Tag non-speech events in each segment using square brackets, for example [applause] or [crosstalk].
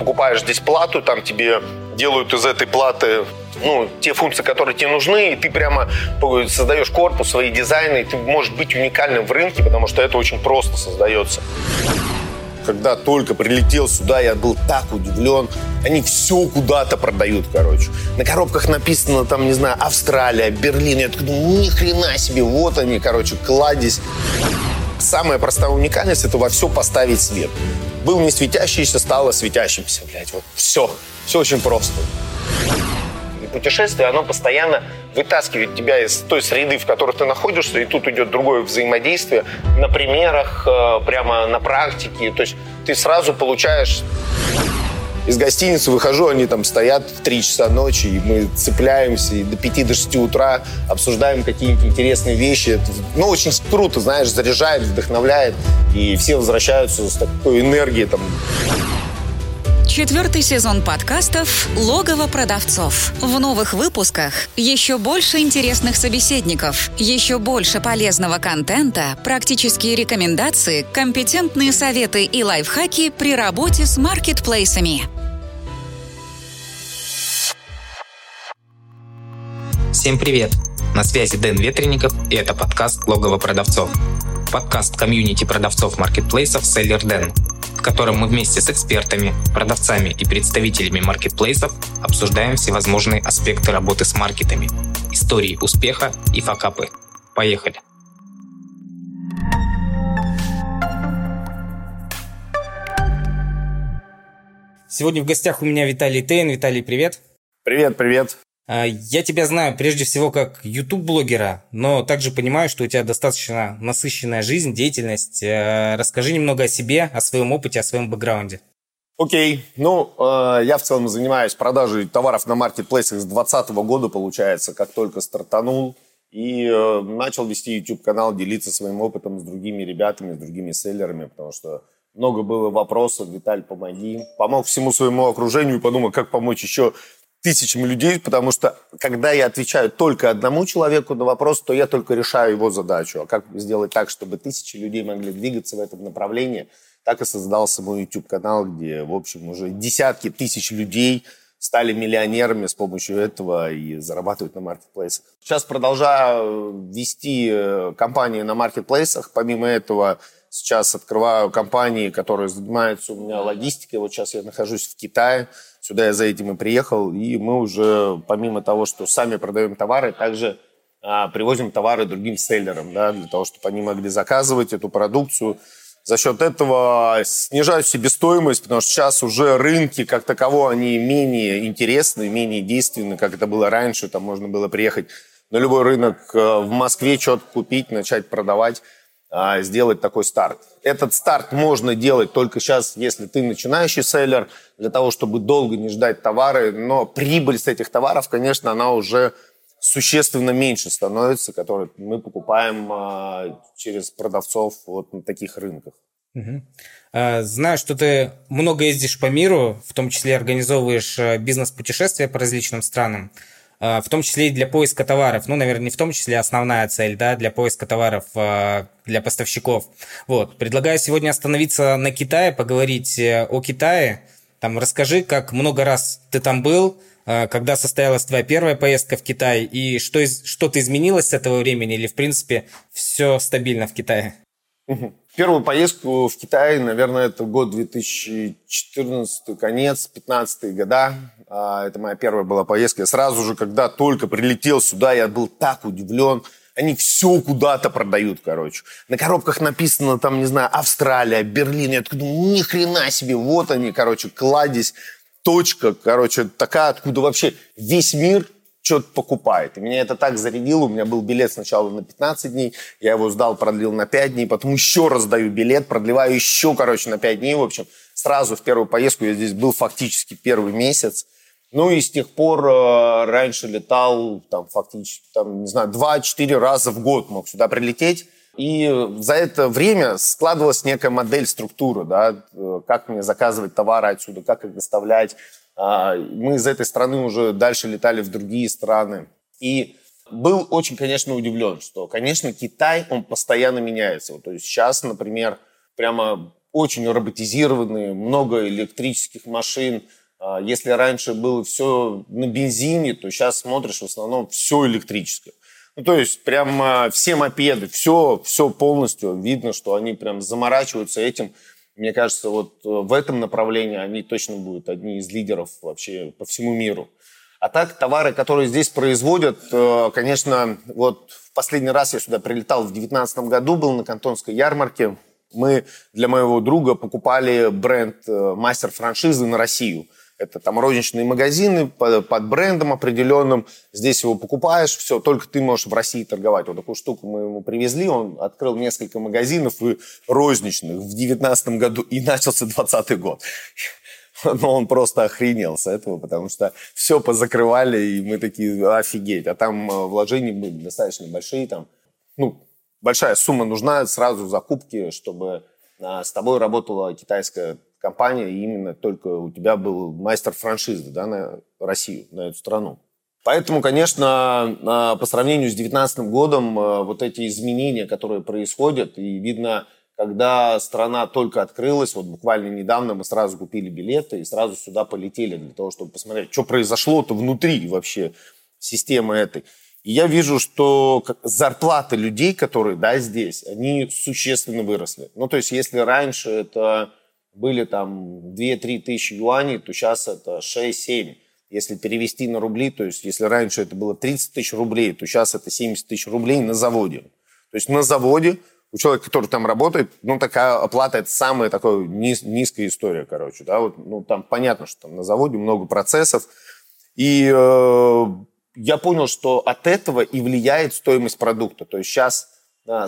покупаешь здесь плату, там тебе делают из этой платы ну, те функции, которые тебе нужны, и ты прямо создаешь корпус, свои дизайны, и ты можешь быть уникальным в рынке, потому что это очень просто создается. Когда только прилетел сюда, я был так удивлен. Они все куда-то продают, короче. На коробках написано там, не знаю, Австралия, Берлин. Я такой думаю, ни хрена себе, вот они, короче, кладезь. Самая простая уникальность – это во все поставить свет. Был не светящийся, стало светящимся, блядь. Вот все. Все очень просто путешествие, оно постоянно вытаскивает тебя из той среды, в которой ты находишься, и тут идет другое взаимодействие на примерах, э, прямо на практике. То есть ты сразу получаешь из гостиницы выхожу, они там стоят в 3 часа ночи, и мы цепляемся и до 5 до 6 утра обсуждаем какие-то интересные вещи. Это, ну, очень круто, знаешь, заряжает, вдохновляет, и все возвращаются с такой энергией там. Четвертый сезон подкастов «Логово продавцов». В новых выпусках еще больше интересных собеседников, еще больше полезного контента, практические рекомендации, компетентные советы и лайфхаки при работе с маркетплейсами. Всем привет! На связи Дэн Ветренников, и это подкаст «Логово продавцов». Подкаст комьюнити продавцов маркетплейсов «Селлер Дэн», в котором мы вместе с экспертами, продавцами и представителями маркетплейсов обсуждаем всевозможные аспекты работы с маркетами, истории успеха и факапы. Поехали! Сегодня в гостях у меня Виталий Тейн. Виталий, привет! Привет, привет! А, я тебя знаю прежде всего как YouTube-блогера, но также понимаю, что у тебя достаточно насыщенная жизнь, деятельность. Э, расскажи немного о себе, о своем опыте, о своем бэкграунде. Окей. Okay. Ну, э, я в целом занимаюсь продажей товаров на маркетплейсах с 2020 года, получается, как только стартанул. И э, начал вести YouTube-канал, делиться своим опытом с другими ребятами, с другими селлерами, потому что много было вопросов. Виталь, помоги. Помог всему своему окружению и подумал, как помочь еще тысячами людей, потому что когда я отвечаю только одному человеку на вопрос, то я только решаю его задачу. А как сделать так, чтобы тысячи людей могли двигаться в этом направлении, так и создался мой YouTube-канал, где, в общем, уже десятки тысяч людей стали миллионерами с помощью этого и зарабатывают на маркетплейсах. Сейчас продолжаю вести э, компании на маркетплейсах. Помимо этого, сейчас открываю компании, которые занимаются у меня логистикой. Вот сейчас я нахожусь в Китае. Сюда я за этим и приехал, и мы уже, помимо того, что сами продаем товары, также а, привозим товары другим селлерам, да, для того, чтобы они могли заказывать эту продукцию. За счет этого снижают себестоимость, потому что сейчас уже рынки как таково, они менее интересны, менее действенны, как это было раньше. Там можно было приехать на любой рынок э, в Москве, что-то купить, начать продавать. А, сделать такой старт. Этот старт можно делать только сейчас, если ты начинающий селлер, для того, чтобы долго не ждать товары, но прибыль с этих товаров, конечно, она уже существенно меньше становится, которые мы покупаем а, через продавцов вот на таких рынках. Угу. Знаю, что ты много ездишь по миру, в том числе организовываешь бизнес-путешествия по различным странам. А, в том числе и для поиска товаров. Ну, наверное, не в том числе основная цель, да, для поиска товаров а, для поставщиков. Вот. Предлагаю сегодня остановиться на Китае, поговорить э, о Китае. Там расскажи, как много раз ты там был, а, когда состоялась твоя первая поездка в Китай, и что, что-то изменилось с этого времени, или, в принципе, все стабильно в Китае? Первую поездку в Китай, наверное, это год 2014, конец, 15 года. А, это моя первая была поездка. Я сразу же, когда только прилетел сюда, я был так удивлен. Они все куда-то продают, короче. На коробках написано там, не знаю, Австралия, Берлин. Я такой думаю, ни хрена себе, вот они, короче, кладезь, точка, короче, такая, откуда вообще весь мир что-то покупает. И меня это так зарядило. У меня был билет сначала на 15 дней, я его сдал, продлил на 5 дней, потом еще раз даю билет, продлеваю еще, короче, на 5 дней. В общем, сразу в первую поездку я здесь был фактически первый месяц. Ну и с тех пор э, раньше летал там фактически, там, не знаю, 2-4 раза в год мог сюда прилететь. И за это время складывалась некая модель структуры, да, э, как мне заказывать товары отсюда, как их доставлять. А, мы из этой страны уже дальше летали в другие страны. И был очень, конечно, удивлен, что, конечно, Китай, он постоянно меняется. То есть сейчас, например, прямо очень роботизированные, много электрических машин. А, если раньше было все на бензине, то сейчас смотришь в основном все электрическое. Ну, то есть прям все мопеды, все, все полностью видно, что они прям заморачиваются этим. Мне кажется, вот э, в этом направлении они точно будут одни из лидеров вообще по всему миру. А так, товары, которые здесь производят, э, конечно, вот в последний раз я сюда прилетал в 2019 году, был на Кантонской ярмарке. Мы для моего друга покупали бренд э, мастер франшизы на Россию – это там розничные магазины под, под брендом определенным. Здесь его покупаешь, все, только ты можешь в России торговать. Вот такую штуку мы ему привезли. Он открыл несколько магазинов и розничных в 2019 году. И начался 2020 год. [laughs] Но он просто охренел с этого, потому что все позакрывали, и мы такие, офигеть. А там э, вложения были достаточно большие. Там, ну, большая сумма нужна сразу закупки, чтобы а, с тобой работала китайская компания, и именно только у тебя был мастер франшизы да, на Россию, на эту страну. Поэтому, конечно, а, по сравнению с 2019 годом, а, вот эти изменения, которые происходят, и видно, когда страна только открылась, вот буквально недавно мы сразу купили билеты и сразу сюда полетели для того, чтобы посмотреть, что произошло-то внутри вообще системы этой. И я вижу, что зарплаты людей, которые да, здесь, они существенно выросли. Ну, то есть, если раньше это были там 2-3 тысячи юаней, то сейчас это 6-7. Если перевести на рубли, то есть если раньше это было 30 тысяч рублей, то сейчас это 70 тысяч рублей на заводе. То есть на заводе у человека, который там работает, ну, такая оплата, это самая такая низ, низкая история, короче, да, вот, ну, там понятно, что там на заводе много процессов, и э, я понял, что от этого и влияет стоимость продукта, то есть сейчас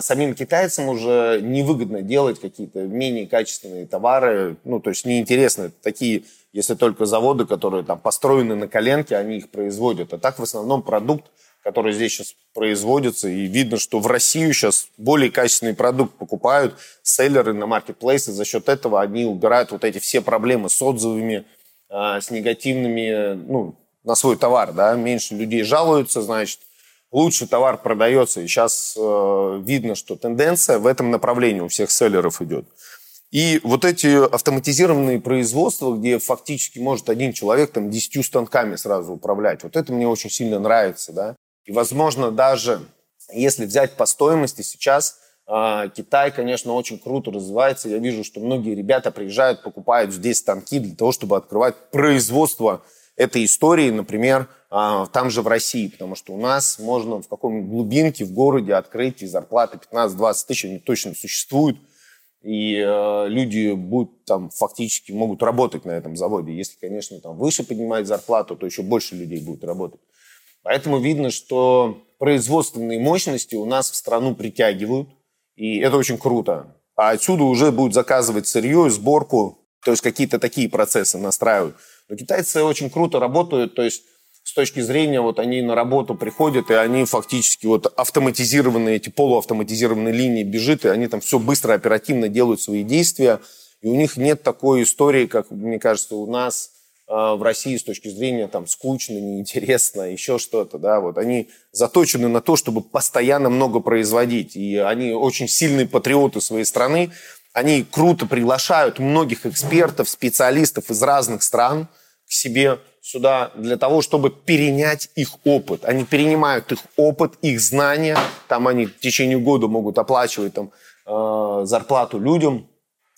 самим китайцам уже невыгодно делать какие-то менее качественные товары, ну, то есть неинтересны такие, если только заводы, которые там построены на коленке, они их производят. А так в основном продукт, который здесь сейчас производится, и видно, что в Россию сейчас более качественный продукт покупают. Селлеры на маркетплейсы, за счет этого они убирают вот эти все проблемы с отзывами, а, с негативными, ну, на свой товар, да, меньше людей жалуются, значит, лучше товар продается. И сейчас э, видно, что тенденция в этом направлении у всех селлеров идет. И вот эти автоматизированные производства, где фактически может один человек там десятью станками сразу управлять, вот это мне очень сильно нравится, да. И, возможно, даже если взять по стоимости сейчас, э, Китай, конечно, очень круто развивается. Я вижу, что многие ребята приезжают, покупают здесь станки для того, чтобы открывать производство этой истории, например, там же в России, потому что у нас можно в каком-нибудь глубинке в городе открыть и зарплаты 15-20 тысяч, они точно существуют, и э, люди будут там фактически могут работать на этом заводе. Если, конечно, там выше поднимать зарплату, то еще больше людей будет работать. Поэтому видно, что производственные мощности у нас в страну притягивают, и это очень круто. А отсюда уже будут заказывать сырье, сборку, то есть какие-то такие процессы настраивают. Но китайцы очень круто работают, то есть с точки зрения, вот они на работу приходят, и они фактически вот автоматизированные, эти полуавтоматизированные линии бежит, и они там все быстро, оперативно делают свои действия, и у них нет такой истории, как, мне кажется, у нас э, в России с точки зрения там скучно, неинтересно, [laughs] еще что-то, да, вот. Они заточены на то, чтобы постоянно много производить, и они очень сильные патриоты своей страны, они круто приглашают многих экспертов, специалистов из разных стран к себе сюда для того, чтобы перенять их опыт. Они перенимают их опыт, их знания. Там они в течение года могут оплачивать там, э, зарплату людям,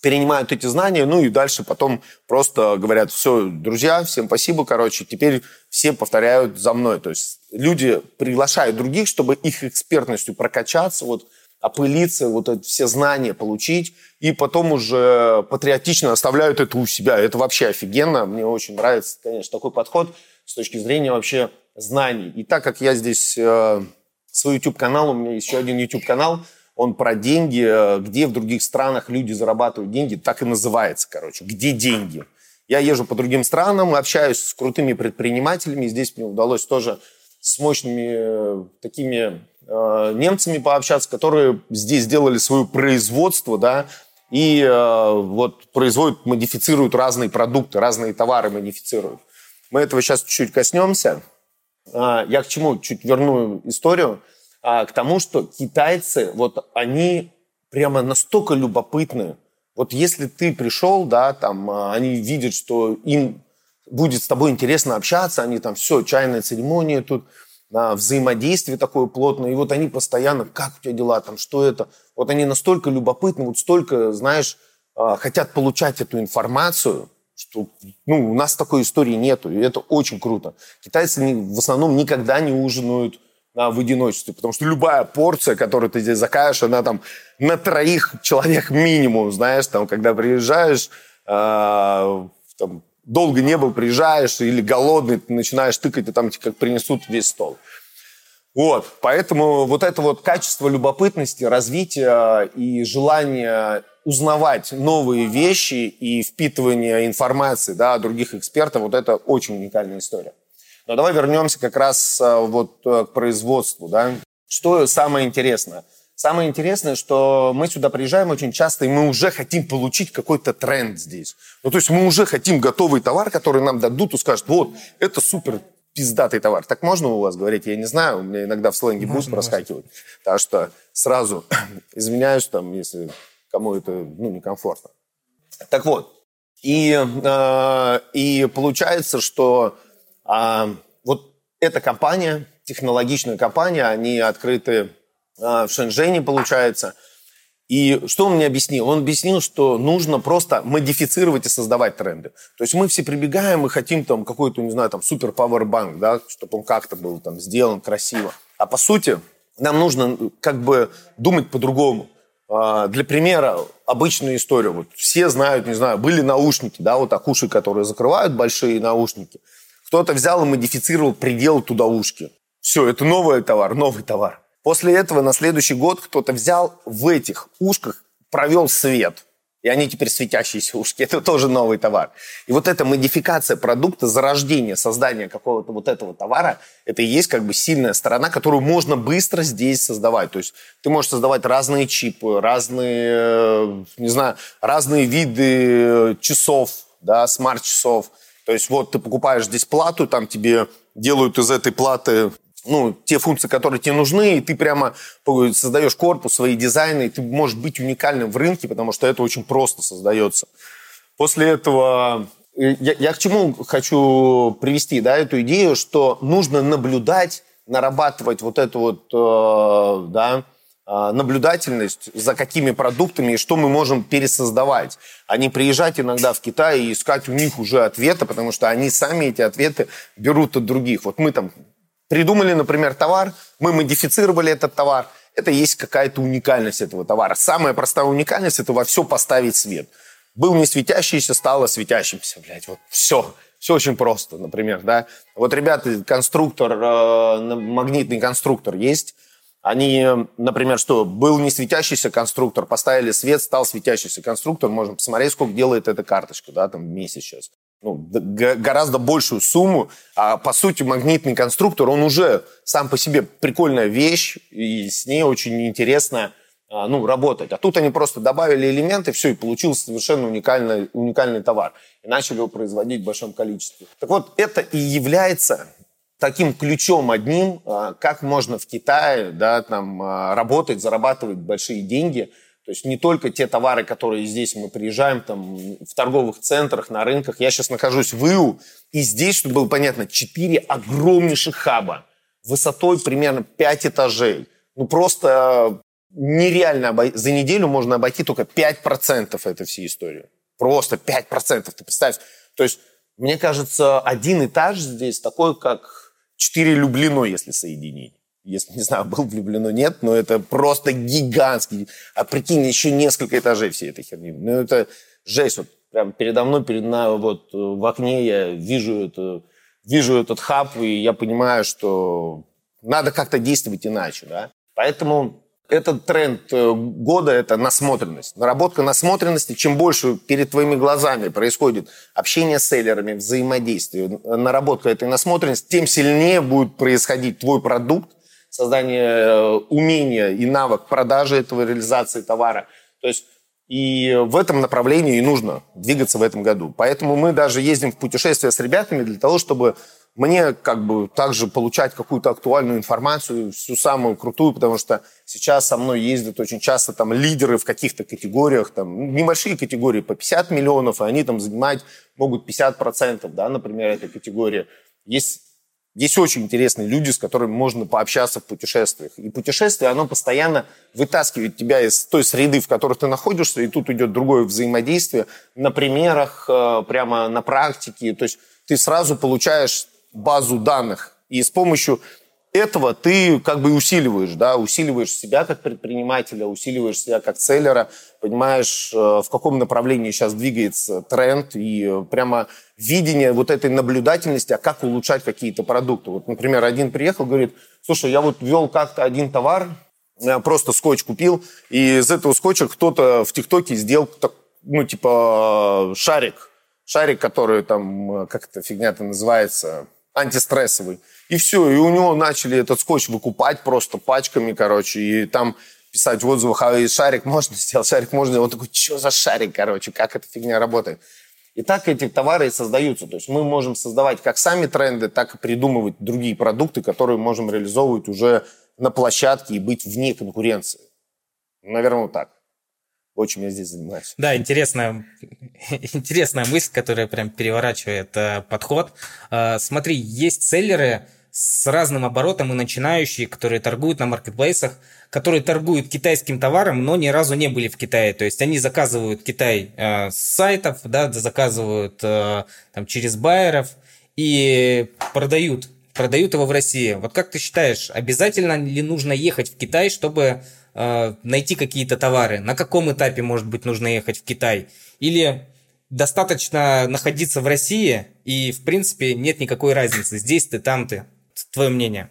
перенимают эти знания, ну и дальше потом просто говорят, все, друзья, всем спасибо, короче, теперь все повторяют за мной. То есть люди приглашают других, чтобы их экспертностью прокачаться, вот опылиться, вот эти все знания получить, и потом уже патриотично оставляют это у себя. Это вообще офигенно. Мне очень нравится, конечно, такой подход с точки зрения вообще знаний. И так как я здесь э, свой YouTube-канал, у меня еще один YouTube-канал, он про деньги, э, где в других странах люди зарабатывают деньги, так и называется, короче, где деньги. Я езжу по другим странам, общаюсь с крутыми предпринимателями, здесь мне удалось тоже с мощными э, такими немцами пообщаться, которые здесь сделали свое производство, да, и э, вот производят, модифицируют разные продукты, разные товары модифицируют. Мы этого сейчас чуть-чуть коснемся. Э, я к чему чуть верну историю? Э, к тому, что китайцы, вот они прямо настолько любопытны Вот если ты пришел, да, там, они видят, что им будет с тобой интересно общаться, они там, все, чайная церемония тут, да, взаимодействие такое плотное, и вот они постоянно, как у тебя дела, там, что это, вот они настолько любопытны, вот столько, знаешь, а, хотят получать эту информацию, что ну, у нас такой истории нету, и это очень круто. Китайцы в основном никогда не ужинают а, в одиночестве, потому что любая порция, которую ты здесь закажешь, она там на троих человек минимум, знаешь, там, когда приезжаешь, э, там, долго не был, приезжаешь или голодный, ты начинаешь тыкать, и там тебе как принесут весь стол. Вот, поэтому вот это вот качество любопытности, развития и желание узнавать новые вещи и впитывание информации да, других экспертов, вот это очень уникальная история. Но давай вернемся как раз а, вот э, к производству. Да. Что самое интересное? Самое интересное, что мы сюда приезжаем очень часто, и мы уже хотим получить какой-то тренд здесь. Ну, то есть мы уже хотим готовый товар, который нам дадут и скажут, вот, это супер пиздатый товар. Так можно у вас говорить? Я не знаю, у меня иногда в сленге будет проскакивать. Так что сразу [clears throat] извиняюсь, там, если кому это ну, некомфортно. Так вот, и, э, и получается, что э, вот эта компания, технологичная компания, они открыты в Шэньчжэне, получается. И что он мне объяснил? Он объяснил, что нужно просто модифицировать и создавать тренды. То есть мы все прибегаем и хотим там какой-то, не знаю, там супер пауэрбанк, да, чтобы он как-то был там сделан красиво. А по сути нам нужно как бы думать по-другому. А, для примера, обычную историю. Вот все знают, не знаю, были наушники, да, вот так уши, которые закрывают, большие наушники. Кто-то взял и модифицировал предел туда ушки. Все, это новый товар, новый товар. После этого на следующий год кто-то взял в этих ушках, провел свет и они теперь светящиеся ушки. [laughs] Это тоже новый товар. И вот эта модификация продукта, зарождение, создание какого-то вот этого товара, это и есть как бы сильная сторона, которую можно быстро здесь создавать. То есть ты можешь создавать разные чипы, разные, э, не знаю, разные виды часов, да, смарт-часов. То есть вот ты покупаешь здесь плату, там тебе делают из этой платы ну, те функции, которые тебе нужны, и ты прямо создаешь корпус, свои дизайны, и ты можешь быть уникальным в рынке, потому что это очень просто создается. После этого э, я, я к чему хочу привести, да, эту идею, что нужно наблюдать, нарабатывать вот эту вот, э, да, э, наблюдательность за какими продуктами и что мы можем пересоздавать, а не приезжать иногда в Китай и искать у них уже ответы, потому что они сами эти ответы берут от других. Вот мы там Придумали, например, товар, мы модифицировали этот товар. Это есть какая-то уникальность этого товара. Самая простая уникальность – это во все поставить свет. Был не светящийся, стало светящимся, блядь. Вот все. Все очень просто, например, да. Вот ребята, конструктор, э, магнитный конструктор есть. Они, например, что, был не светящийся конструктор, поставили свет, стал светящийся конструктор. Можно посмотреть, сколько делает эта карточка, да, там в месяц сейчас ну, гораздо большую сумму. А по сути магнитный конструктор, он уже сам по себе прикольная вещь, и с ней очень интересно а, ну, работать. А тут они просто добавили элементы, все, и получился совершенно уникальный, уникальный товар. И начали его производить в большом количестве. Так вот, это и является таким ключом одним, а, как можно в Китае да, там, а, работать, зарабатывать большие деньги – то есть не только те товары, которые здесь мы приезжаем, там, в торговых центрах, на рынках. Я сейчас нахожусь в ИУ, и здесь, чтобы было понятно, четыре огромнейших хаба, высотой примерно 5 этажей. Ну, просто нереально. Обой... За неделю можно обойти только 5% этой всей истории. Просто 5%, ты представь. То есть, мне кажется, один этаж здесь такой, как 4 Люблино, если соединить если, не знаю, был влюблено, нет, но это просто гигантский. А прикинь, еще несколько этажей всей этой херни. Ну, это жесть. Вот прям передо мной, перед нами, вот в окне я вижу, это, вижу этот хаб, и я понимаю, что надо как-то действовать иначе, да. Поэтому этот тренд э, года – это насмотренность. Наработка насмотренности. Чем больше перед твоими глазами происходит общение с селлерами, взаимодействие, наработка этой насмотренности, тем сильнее будет происходить твой продукт, создание э, умения и навык продажи этого, реализации товара. То есть и в этом направлении и нужно двигаться в этом году. Поэтому мы даже ездим в путешествия с ребятами для того, чтобы мне как бы также получать какую-то актуальную информацию, всю самую крутую, потому что сейчас со мной ездят очень часто там лидеры в каких-то категориях, там небольшие категории по 50 миллионов, и они там занимать могут 50%, да, например, этой категории. Есть есть очень интересные люди, с которыми можно пообщаться в путешествиях. И путешествие, оно постоянно вытаскивает тебя из той среды, в которой ты находишься, и тут идет другое взаимодействие на примерах, э, прямо на практике. То есть ты сразу получаешь базу данных, и с помощью этого ты как бы усиливаешь, да, усиливаешь себя как предпринимателя, усиливаешь себя как целлера, понимаешь, э, в каком направлении сейчас двигается тренд, и э, прямо видение вот этой наблюдательности, а как улучшать какие-то продукты. Вот, например, один приехал, говорит, слушай, я вот вел как-то один товар, просто скотч купил, и из этого скотча кто-то в ТикТоке сделал, ну, типа, шарик, шарик, который там, э, как эта фигня-то называется, антистрессовый. И все, и у него начали этот скотч выкупать просто пачками, короче, и там писать в отзывах, а шарик можно сделать, шарик можно. Он такой, что за шарик, короче, как эта фигня работает. И так эти товары и создаются. То есть мы можем создавать как сами тренды, так и придумывать другие продукты, которые можем реализовывать уже на площадке и быть вне конкуренции. Наверное, вот так. Чем я здесь занимаюсь. Да, интересная, интересная мысль, которая прям переворачивает э, подход. Э, смотри, есть селлеры с разным оборотом и начинающие, которые торгуют на маркетплейсах, которые торгуют китайским товаром, но ни разу не были в Китае. То есть они заказывают Китай э, с сайтов, да, заказывают э, там, через байеров и продают, продают его в России. Вот как ты считаешь, обязательно ли нужно ехать в Китай, чтобы найти какие-то товары? На каком этапе, может быть, нужно ехать в Китай? Или достаточно находиться в России, и, в принципе, нет никакой разницы, здесь ты, там ты? Твое мнение?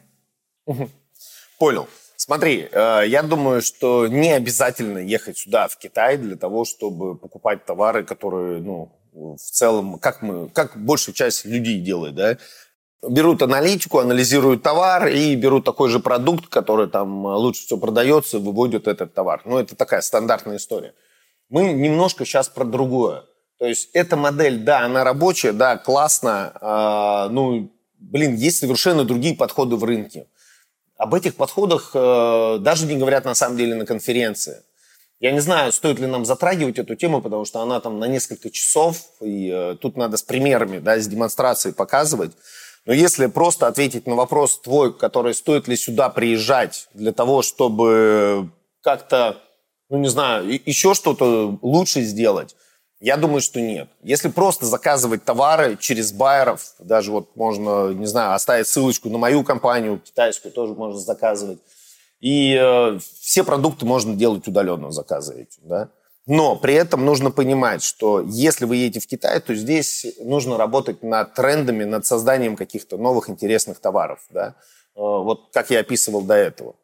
Понял. Смотри, э, я думаю, что не обязательно ехать сюда, в Китай, для того, чтобы покупать товары, которые, ну, в целом, как мы, как большая часть людей делает, да, берут аналитику, анализируют товар и берут такой же продукт, который там э, лучше всего продается, выводят этот товар. Ну, это такая стандартная история. Мы немножко сейчас про другое. То есть эта модель, да, она рабочая, да, классно, э, ну, блин, есть совершенно другие подходы в рынке. Об этих подходах э, даже не говорят на самом деле на конференции. Я не знаю, стоит ли нам затрагивать эту тему, потому что она там на несколько часов, и э, тут надо с примерами, да, с демонстрацией показывать. Но если просто ответить на вопрос твой, который стоит ли сюда приезжать для того, чтобы как-то, ну не знаю, еще что-то лучше сделать, я думаю, что нет. Если просто заказывать товары через байеров, даже вот можно, не знаю, оставить ссылочку на мою компанию, китайскую тоже можно заказывать. И э, все продукты можно делать удаленно, заказы эти, да. Но при этом нужно понимать, что если вы едете в Китай, то здесь нужно работать над трендами, над созданием каких-то новых интересных товаров, да, э, вот как я описывал до этого.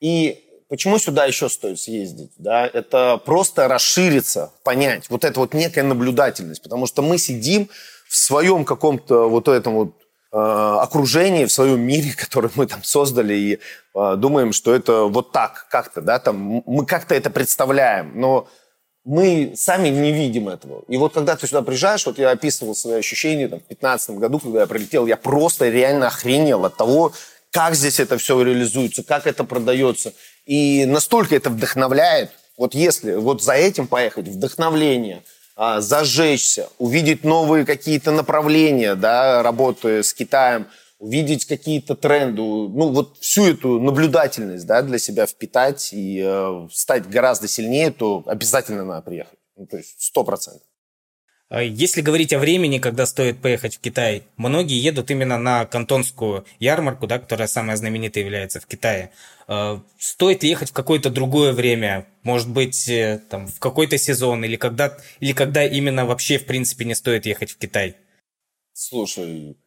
И почему сюда еще стоит съездить? Да? Это просто расшириться, понять, вот это вот некая наблюдательность, потому что мы сидим в своем каком-то вот этом вот э, окружении, в своем мире, [laughs] который мы там создали, и э, думаем, что это вот так как-то, да, там мы как-то это представляем, но мы сами не видим этого. И вот когда ты сюда приезжаешь, вот я описывал свои ощущения там, в 2015 году, когда я прилетел, я просто реально охренел от того, как здесь это все реализуется, как это продается. И настолько это вдохновляет. Вот если вот за этим поехать, вдохновление, а, зажечься, увидеть новые какие-то направления, да, работы с Китаем – увидеть какие-то тренды, ну вот всю эту наблюдательность да, для себя впитать и э, стать гораздо сильнее, то обязательно надо приехать. Ну, то есть сто процентов. А если говорить о времени, когда стоит поехать в Китай, многие едут именно на кантонскую ярмарку, да, которая самая знаменитая является в Китае. А стоит ли ехать в какое-то другое время, может быть, э, там, в какой-то сезон, или когда, или когда именно вообще, в принципе, не стоит ехать в Китай? Слушай,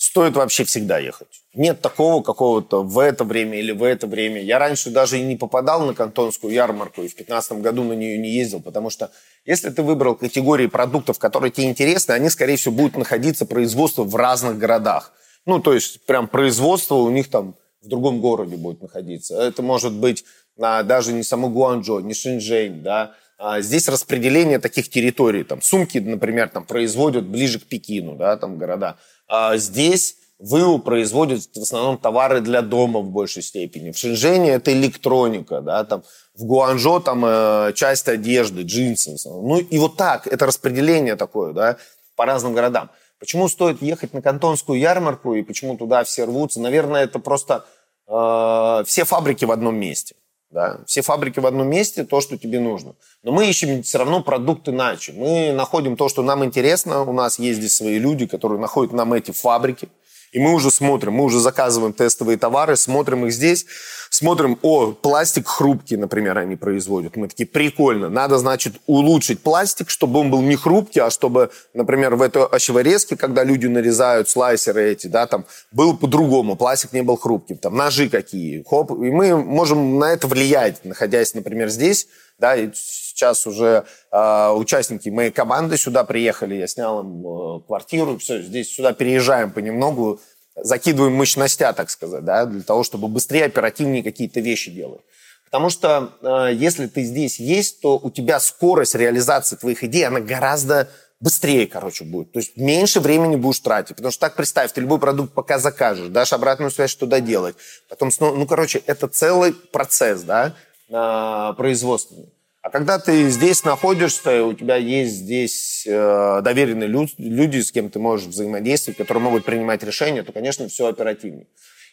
стоит вообще всегда ехать. Нет такого какого-то в это время или в это время. Я раньше даже и не попадал на кантонскую ярмарку и в 2015 году на нее не ездил, потому что если ты выбрал категории продуктов, которые тебе интересны, они, скорее всего, будут находиться производство в разных городах. Ну, то есть прям производство у них там в другом городе будет находиться. Это может быть а, даже не само Гуанчжоу, не Шэньчжэнь, да, а здесь распределение таких территорий. Там, сумки, например, там, производят ближе к Пекину, да, там города. А здесь ВИУ производит в основном товары для дома в большей степени. В Шэньчжэне это электроника, да, там в Гуанчжоу там э, часть одежды, джинсы. Ну и вот так, это распределение такое, да, по разным городам. Почему стоит ехать на Кантонскую ярмарку и почему туда все рвутся? Наверное, это просто э, все фабрики в одном месте. Да? Все фабрики в одном месте, то, что тебе нужно. Но мы ищем все равно продукт иначе. Мы находим то, что нам интересно. У нас есть здесь свои люди, которые находят нам эти фабрики. И мы уже смотрим, мы уже заказываем тестовые товары, смотрим их здесь, смотрим, о, пластик хрупкий, например, они производят. Мы такие, прикольно, надо, значит, улучшить пластик, чтобы он был не хрупкий, а чтобы, например, в этой овощеворезке, когда люди нарезают слайсеры эти, да, там, был по-другому, пластик не был хрупким, там, ножи какие, хоп, и мы можем на это влиять, находясь, например, здесь, да, и сейчас уже э, участники моей команды сюда приехали, я снял им э, квартиру, все, здесь сюда переезжаем понемногу, закидываем мощностя, так сказать, да, для того, чтобы быстрее, оперативнее какие-то вещи делать. Потому что э, если ты здесь есть, то у тебя скорость реализации твоих идей, она гораздо быстрее, короче, будет. То есть меньше времени будешь тратить. Потому что так представь, ты любой продукт пока закажешь, дашь обратную связь, что доделать. Потом снова, ну, короче, это целый процесс, да, производственный. А когда ты здесь находишься, у тебя есть здесь э, доверенные люди, люди, с кем ты можешь взаимодействовать, которые могут принимать решения, то, конечно, все оперативнее.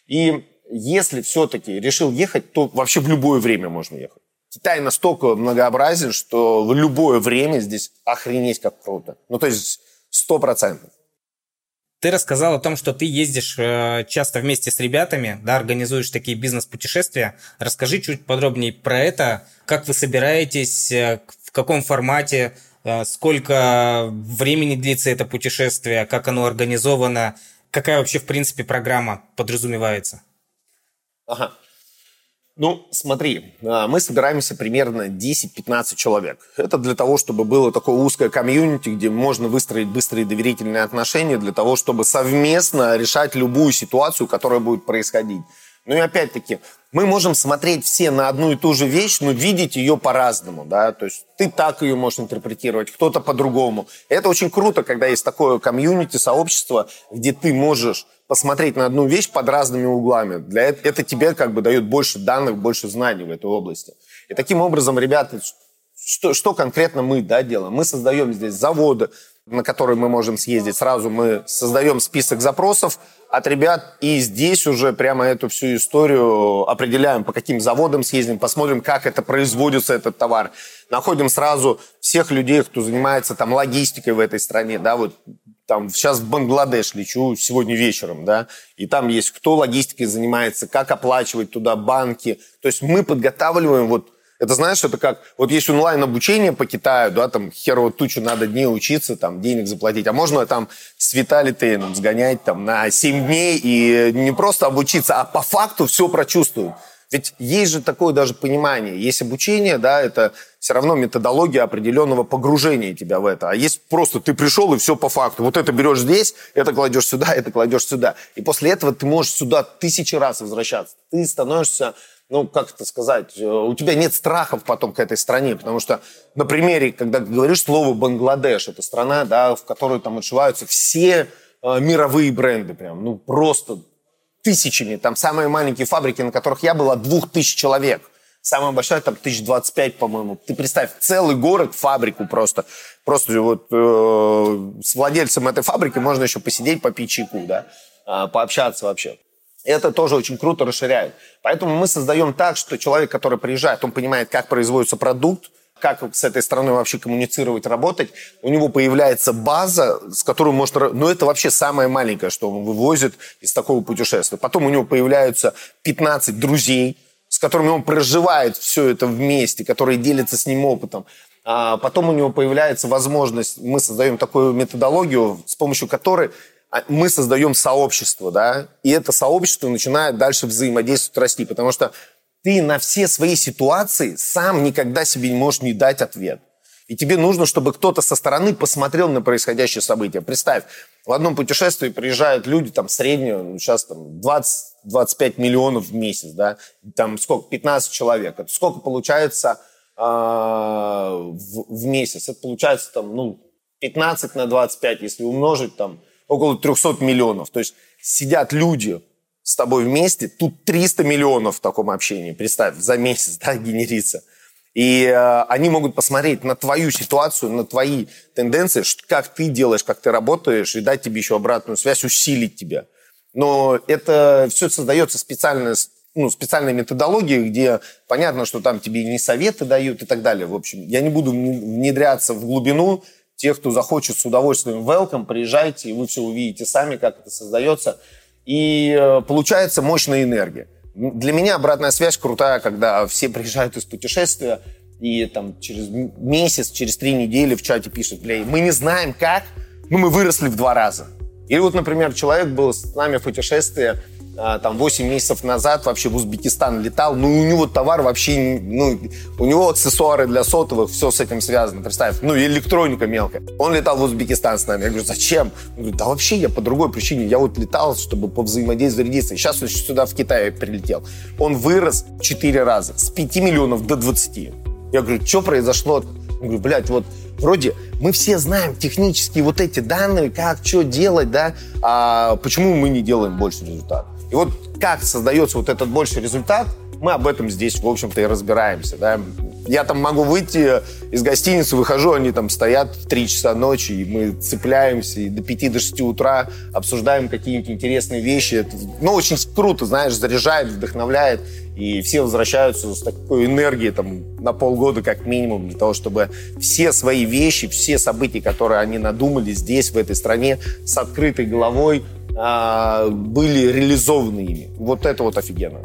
И если все-таки решил ехать, то вообще в любое время можно ехать. Китай настолько многообразен, что в любое время здесь охренеть как круто. Ну, то есть сто процентов. Ты рассказал о том, что ты ездишь э, часто вместе с ребятами, да, организуешь такие бизнес-путешествия. Расскажи чуть подробнее про это. Как вы собираетесь, э, в каком формате, э, сколько времени длится это путешествие, как оно организовано, какая вообще, в принципе, программа подразумевается? Ага. Ну, смотри, а, мы собираемся примерно 10-15 человек. Это для того, чтобы было такое узкое комьюнити, где можно выстроить быстрые доверительные отношения, для того, чтобы совместно решать любую ситуацию, которая будет происходить. Ну и опять-таки, мы можем смотреть все на одну и ту же вещь, но видеть ее по-разному, да, то есть ты так ее можешь интерпретировать, кто-то по-другому. Это очень круто, когда есть такое комьюнити, сообщество, где ты можешь посмотреть на одну вещь под разными углами. Для это, это тебе как бы дает больше данных, больше знаний в этой области. И таким образом, ребята, что, что конкретно мы да, делаем? Мы создаем здесь заводы, на которые мы можем съездить. Сразу мы создаем список запросов от ребят, и здесь уже прямо эту всю историю определяем, по каким заводам съездим, посмотрим, как это производится, этот товар. Находим сразу всех людей, кто занимается там логистикой в этой стране, да, вот там сейчас в Бангладеш лечу сегодня вечером, да, и там есть кто логистикой занимается, как оплачивать туда банки. То есть мы подготавливаем вот это знаешь, это как, вот есть онлайн-обучение по Китаю, да, там херово тучу надо дней учиться, там денег заплатить, а можно там с Виталий Тейном сгонять там на 7 дней и не просто обучиться, а по факту все прочувствовать. Ведь есть же такое даже понимание. Есть обучение, да, это все равно методология определенного погружения тебя в это. А есть просто ты пришел и все по факту. Вот это берешь здесь, это кладешь сюда, это кладешь сюда. И после этого ты можешь сюда тысячи раз возвращаться. Ты становишься ну, как это сказать, э, у тебя нет страхов потом к этой стране, потому что на примере, когда говоришь слово Бангладеш, это страна, да, в которой там отшиваются все э, мировые бренды прям, ну, просто тысячами. Там самые маленькие фабрики, на которых я был, двух тысяч человек. Самая большая там тысяч двадцать пять, по-моему. Ты представь, целый город, фабрику просто. Просто вот э, с владельцем этой фабрики можно еще посидеть, попить чайку, да, э, пообщаться вообще. Это тоже очень круто расширяет. Поэтому мы создаем так, что человек, который приезжает, он понимает, как производится продукт, как с этой страной вообще коммуницировать, работать. У него появляется база, с которой может... Ну, это вообще самое маленькое, что он вывозит из такого путешествия. Потом у него появляются 15 друзей, с которыми он проживает все это вместе, которые делятся с ним опытом. А потом у него появляется возможность, мы создаем такую методологию, с помощью которой а, мы создаем сообщество, да, и это сообщество начинает дальше взаимодействовать, расти, потому что ты на все свои ситуации сам никогда себе не можешь не дать ответ. И тебе нужно, чтобы кто-то со стороны посмотрел на происходящее событие. Представь, в одном путешествии приезжают люди, там, среднюю, ну, сейчас там 20-25 миллионов в месяц, да, там сколько, 15 человек. Это сколько получается э, в, в месяц? Это получается там, ну, 15 на 25, если умножить там около 300 миллионов. То есть сидят люди с тобой вместе, тут 300 миллионов в таком общении, представь, за месяц, да, генерится. И э, они могут посмотреть на твою ситуацию, на твои тенденции, как ты делаешь, как ты работаешь, и дать тебе еще обратную связь, усилить тебя. Но это все создается специально ну, специальной методологии, где понятно, что там тебе не советы дают и так далее. В общем, я не буду внедряться в глубину. Тех, кто захочет с удовольствием, welcome, приезжайте, и вы все увидите сами, как это создается. И э, получается мощная энергия. Для меня обратная связь крутая, когда все приезжают из путешествия, и там через месяц, через три недели в чате пишут, бля, мы не знаем как, но мы выросли в два раза. Или вот, например, человек был с нами в путешествии, там 8 месяцев назад вообще в Узбекистан летал, ну у него товар вообще, ну у него аксессуары для сотовых, все с этим связано, представь, ну и электроника мелкая. Он летал в Узбекистан с нами, я говорю, зачем? Он говорит, да вообще я по другой причине, я вот летал, чтобы повзаимодействовать с Сейчас он сюда в Китай прилетел. Он вырос 4 раза, с 5 миллионов до 20. Я говорю, что произошло? Я говорю, блядь, вот вроде мы все знаем технические вот эти данные, как, что делать, да, а почему мы не делаем больше результата? И вот как создается вот этот больший результат, мы об этом здесь, в общем-то, и разбираемся. Да? Я там могу выйти из гостиницы, выхожу, они там стоят в 3 часа ночи, и мы цепляемся, и до 5 до 6 утра обсуждаем какие-нибудь интересные вещи. Это, ну, очень круто, знаешь, заряжает, вдохновляет, и все возвращаются с такой энергией там, на полгода как минимум, для того, чтобы все свои вещи, все события, которые они надумали здесь, в этой стране, с открытой головой, а, были реализованы ими. Вот это вот офигенно.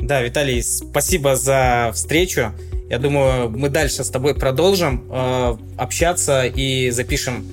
Да, Виталий, спасибо за встречу. Я думаю, мы дальше с тобой продолжим э, общаться и запишем.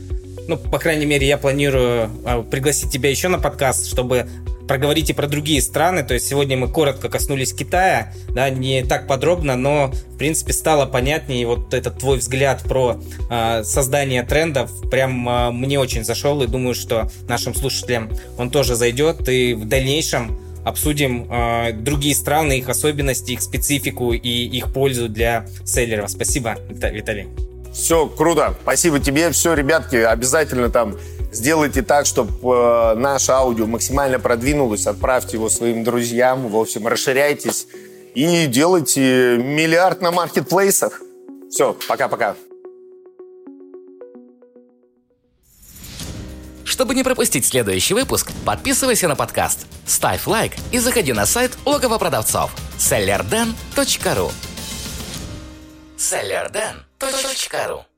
Ну, по крайней мере, я планирую э, пригласить тебя еще на подкаст, чтобы проговорить и про другие страны. То есть сегодня мы коротко коснулись Китая, да, не так подробно, но в принципе стало понятнее. Вот этот твой взгляд про э, создание трендов прям э, мне очень зашел и думаю, что нашим слушателям он тоже зайдет. И в дальнейшем обсудим э, другие страны, их особенности, их специфику и их пользу для селлеров. Спасибо, Виталий. Все, круто. Спасибо тебе. Все, ребятки, обязательно там сделайте так, чтобы э, наше аудио максимально продвинулось. Отправьте его своим друзьям. В общем, расширяйтесь и делайте миллиард на маркетплейсах. Все, пока-пока. Чтобы не пропустить следующий выпуск, подписывайся на подкаст, ставь лайк и заходи на сайт логово продавцов sellerden.ru sellerden.ru